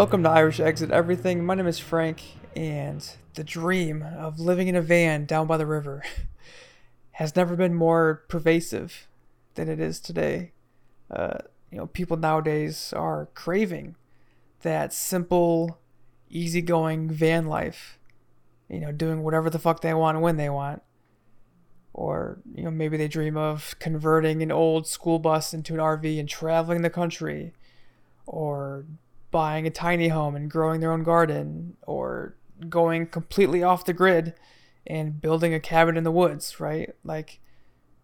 Welcome to Irish Exit Everything. My name is Frank, and the dream of living in a van down by the river has never been more pervasive than it is today. Uh, you know, people nowadays are craving that simple, easygoing van life. You know, doing whatever the fuck they want when they want. Or, you know, maybe they dream of converting an old school bus into an RV and traveling the country. Or buying a tiny home and growing their own garden. Or going completely off the grid and building a cabin in the woods, right? Like,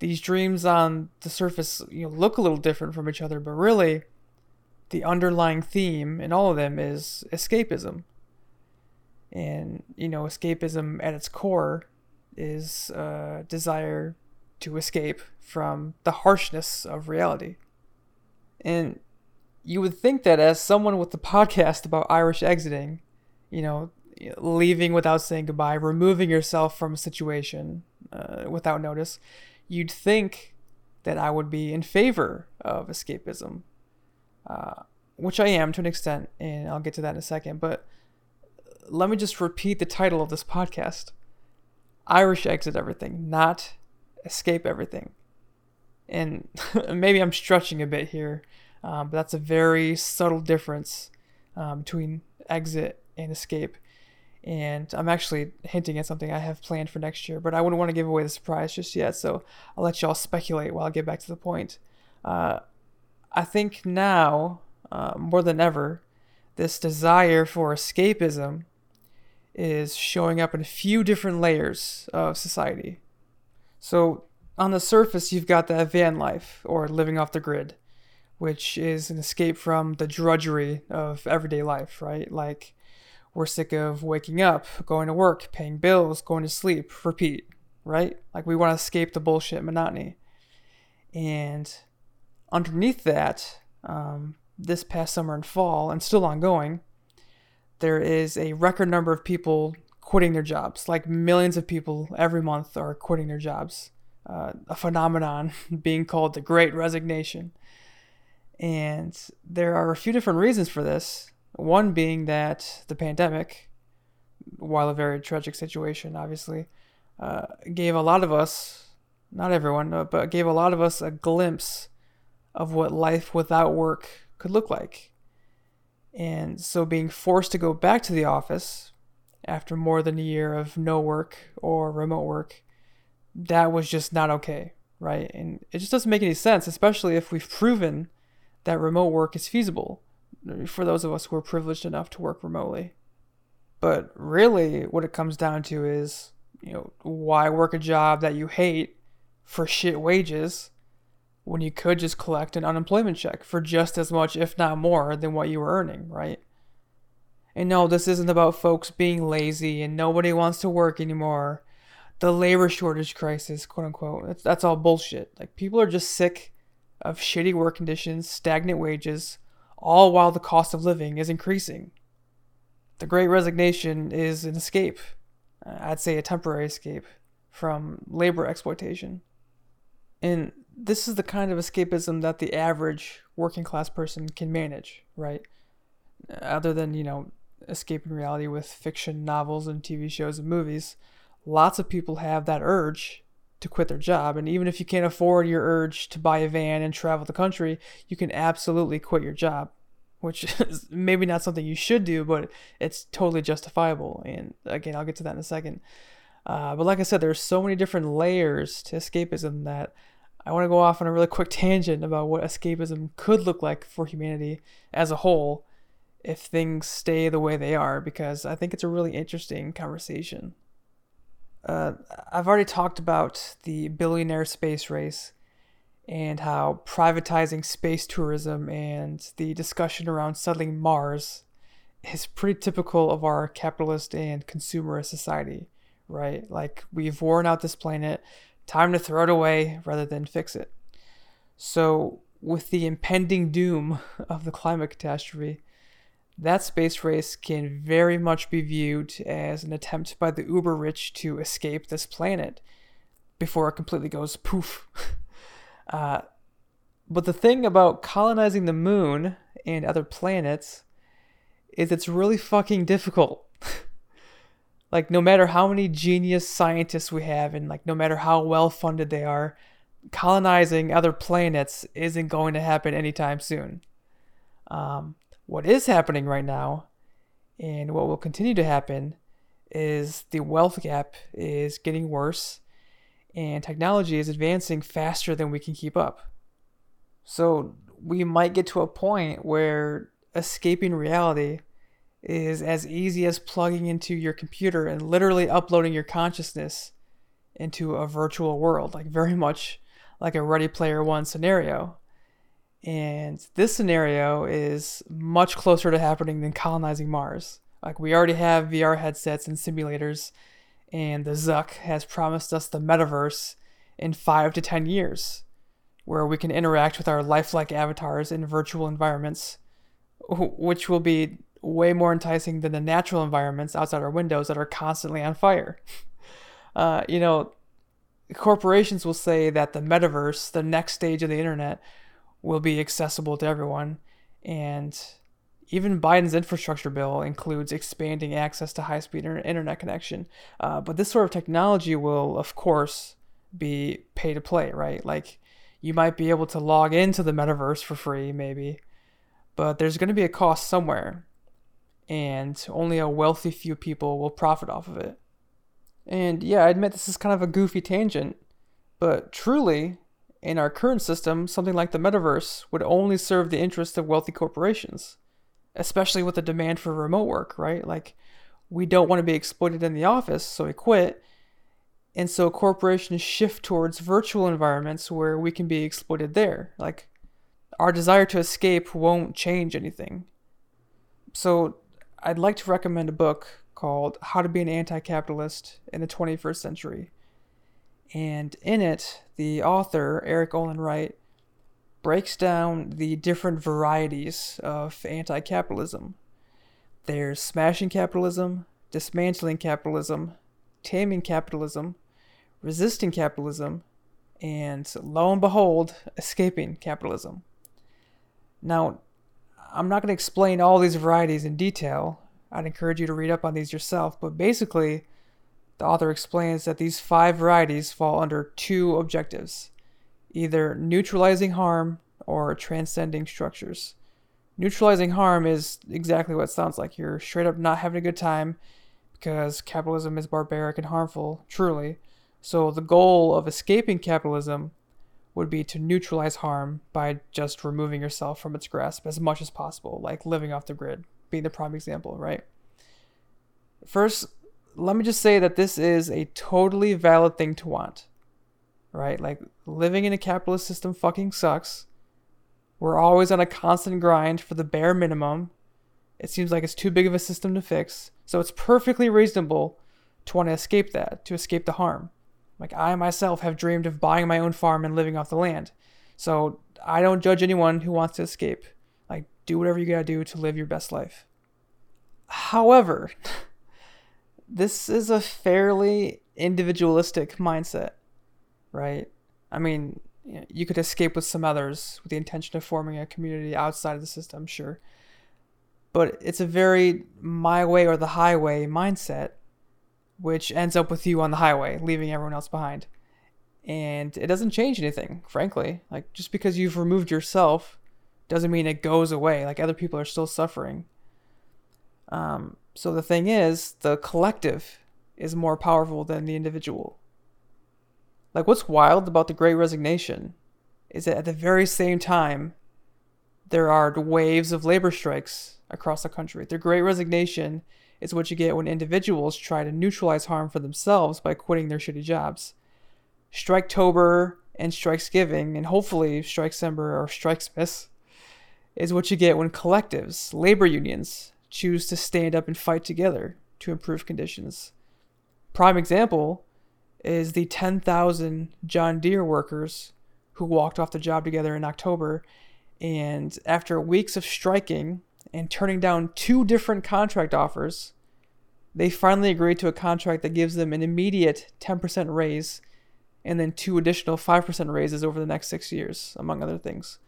these dreams on the surface you know look a little different from each other but really the underlying theme in all of them is escapism and you know escapism at its core is a desire to escape from the harshness of reality and you would think that as someone with the podcast about irish exiting you know leaving without saying goodbye removing yourself from a situation uh, without notice you'd think that i would be in favor of escapism uh, which i am to an extent and i'll get to that in a second but let me just repeat the title of this podcast Irish exit everything, not escape everything. And maybe I'm stretching a bit here, um, but that's a very subtle difference um, between exit and escape. And I'm actually hinting at something I have planned for next year, but I wouldn't want to give away the surprise just yet, so I'll let y'all speculate while I get back to the point. Uh, I think now, uh, more than ever, this desire for escapism is showing up in a few different layers of society. So, on the surface, you've got that van life or living off the grid, which is an escape from the drudgery of everyday life, right? Like, we're sick of waking up, going to work, paying bills, going to sleep, repeat, right? Like, we want to escape the bullshit monotony. And underneath that, um, this past summer and fall, and still ongoing, there is a record number of people quitting their jobs. Like millions of people every month are quitting their jobs. Uh, a phenomenon being called the Great Resignation. And there are a few different reasons for this. One being that the pandemic, while a very tragic situation, obviously, uh, gave a lot of us, not everyone, uh, but gave a lot of us a glimpse of what life without work could look like and so being forced to go back to the office after more than a year of no work or remote work, that was just not okay, right? And it just doesn't make any sense, especially if we've proven that remote work is feasible for those of us who are privileged enough to work remotely. But really, what it comes down to is, you know, why work a job that you hate for shit wages when you could just collect an unemployment check for just as much, if not more, than what you were earning, right? And no, this isn't about folks being lazy and nobody wants to work anymore. The labor shortage crisis, quote unquote, that's, that's all bullshit. Like, people are just sick of shitty work conditions, stagnant wages, all while the cost of living is increasing. The great resignation is an escape. Uh, I'd say a temporary escape from labor exploitation. And this is the kind of escapism that the average working class person can manage, right? Other than, you know, escaping reality with fiction novels and TV shows and movies, lots of people have that urge to quit their job. And even if you can't afford your urge to buy a van and travel the country, you can absolutely quit your job, which is maybe not something you should do, but it's totally justifiable. And again, I'll get to that in a second. Uh, but like I said, there's so many different layers to escapism that I want to go off on a really quick tangent about what escapism could look like for humanity as a whole if things stay the way they are, because I think it's a really interesting conversation. Uh, I've already talked about the billionaire space race and how privatizing space tourism and the discussion around settling Mars is pretty typical of our capitalist and consumerist society, right? Like, we've worn out this planet Time to throw it away rather than fix it. So, with the impending doom of the climate catastrophe, that space race can very much be viewed as an attempt by the uber rich to escape this planet before it completely goes poof. uh, but the thing about colonizing the moon and other planets is it's really fucking difficult. like no matter how many genius scientists we have and like no matter how well funded they are, colonizing other planets isn't going to happen anytime soon. Um, what is happening right now, and what will continue to happen, is the wealth gap is getting worse, and technology is advancing faster than we can keep up. So we might get to a point where escaping reality is as easy as plugging into your computer and literally uploading your consciousness into a virtual world, like very much like a Ready Player One scenario. And this scenario is much closer to happening than colonizing Mars. Like, we already have VR headsets and simulators, and the Zuck has promised us the metaverse in five to 10 years, where we can interact with our lifelike avatars in virtual environments, which will be way more enticing than the natural environments outside our windows that are constantly on fire. Uh, you know, corporations will say that the metaverse, the next stage of the internet, will be accessible to everyone. And even Biden's infrastructure bill includes expanding access to high speed internet connection. Uh, but this sort of technology will, of course, be pay to play, right? Like you might be able to log into the metaverse for free, maybe, but there's going to be a cost somewhere. And only a wealthy few people will profit off of it. And yeah, I admit this is kind of a goofy tangent, but truly, in our current system, something like the metaverse would only serve the interests of wealthy corporations, especially with the demand for remote work, right? Like, we don't want to be exploited in the office, so we quit. And so corporations shift towards virtual environments where we can be exploited there. Like, our desire to escape won't change anything. So, I'd like to recommend a book called How to Be an Anti Capitalist in the 21st Century. And in it, the author, Erik Olin Wright, breaks down the different varieties of anti capitalism. There's smashing capitalism, dismantling capitalism, taming capitalism, resisting capitalism, and lo and behold, escaping capitalism. Now, I'm not going to explain all these varieties in detail I'd encourage you to read up on these yourself, but basically, the author explains that these five varieties fall under two objectives either neutralizing harm or transcending structures. Neutralizing harm is exactly what it sounds like. You're straight up not having a good time because capitalism is barbaric and harmful, truly. So, the goal of escaping capitalism would be to neutralize harm by just removing yourself from its grasp as much as possible, like living off the grid being the prime example, right? First, let me just say that this is a totally valid thing to want, right? Like, living in a capitalist system fucking sucks. We're always on a constant grind for the bare minimum. It seems like it's too big of a system to fix. So it's perfectly reasonable to want to escape that, to escape the harm. Like, I myself have dreamed of buying my own farm and living off the land. So I don't judge anyone who wants to escape. Like, do whatever you gotta do to live your best life. However, this is a fairly individualistic mindset, right? I mean, you could escape with some others with the intention of forming a community outside of the system, sure. But it's a very my way or the highway mindset, which ends up with you on the highway, leaving everyone else behind. And it doesn't change anything, frankly. Like, just because you've removed yourself doesn't mean it goes away. Like other people are still suffering. Um, so the thing is, the collective is more powerful than the individual. Like what's wild about the Great Resignation is that at the very same time, there are waves of labor strikes across the country. The Great Resignation is what you get when individuals try to neutralize harm for themselves by quitting their shitty jobs. Striketober and Strikesgiving, and hopefully Strikecember or Strikesmas, is what you get when collectives, labor unions, choose to stand up and fight together to improve conditions. Prime example is the 10,000 John Deere workers who walked off the job together in October. And after weeks of striking and turning down two different contract offers, they finally agreed to a contract that gives them an immediate 10% raise and then two additional 5% raises over the next six years, among other things.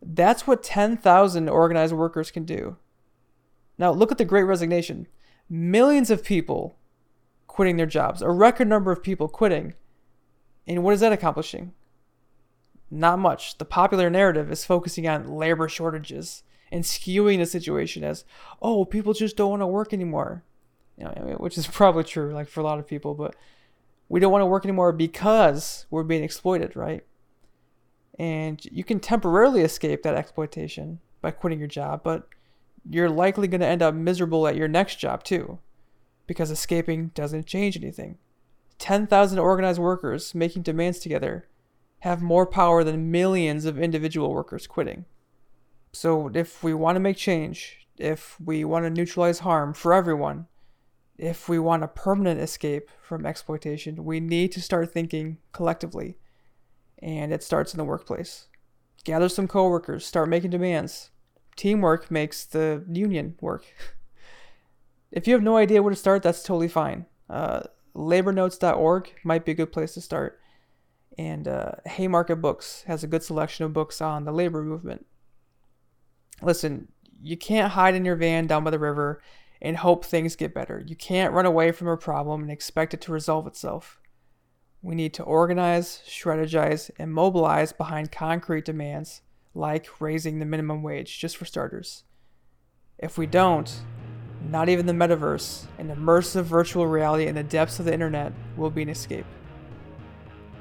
That's what 10,000 organized workers can do. Now, look at the great resignation. Millions of people quitting their jobs, a record number of people quitting. And what is that accomplishing? Not much. The popular narrative is focusing on labor shortages and skewing the situation as, oh, people just don't want to work anymore. You know, which is probably true, like for a lot of people, but we don't want to work anymore because we're being exploited, right? And you can temporarily escape that exploitation by quitting your job, but you're likely going to end up miserable at your next job too, because escaping doesn't change anything. 10,000 organized workers making demands together have more power than millions of individual workers quitting. So, if we want to make change, if we want to neutralize harm for everyone, if we want a permanent escape from exploitation, we need to start thinking collectively. And it starts in the workplace. Gather some coworkers, start making demands. Teamwork makes the union work. if you have no idea where to start, that's totally fine. Uh, labornotes.org might be a good place to start. And uh, Haymarket Books has a good selection of books on the labor movement. Listen, you can't hide in your van down by the river and hope things get better. You can't run away from a problem and expect it to resolve itself. We need to organize, strategize, and mobilize behind concrete demands like raising the minimum wage, just for starters. If we don't, not even the metaverse, an immersive virtual reality in the depths of the internet, will be an escape.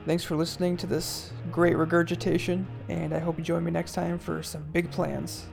Thanks for listening to this great regurgitation, and I hope you join me next time for some big plans.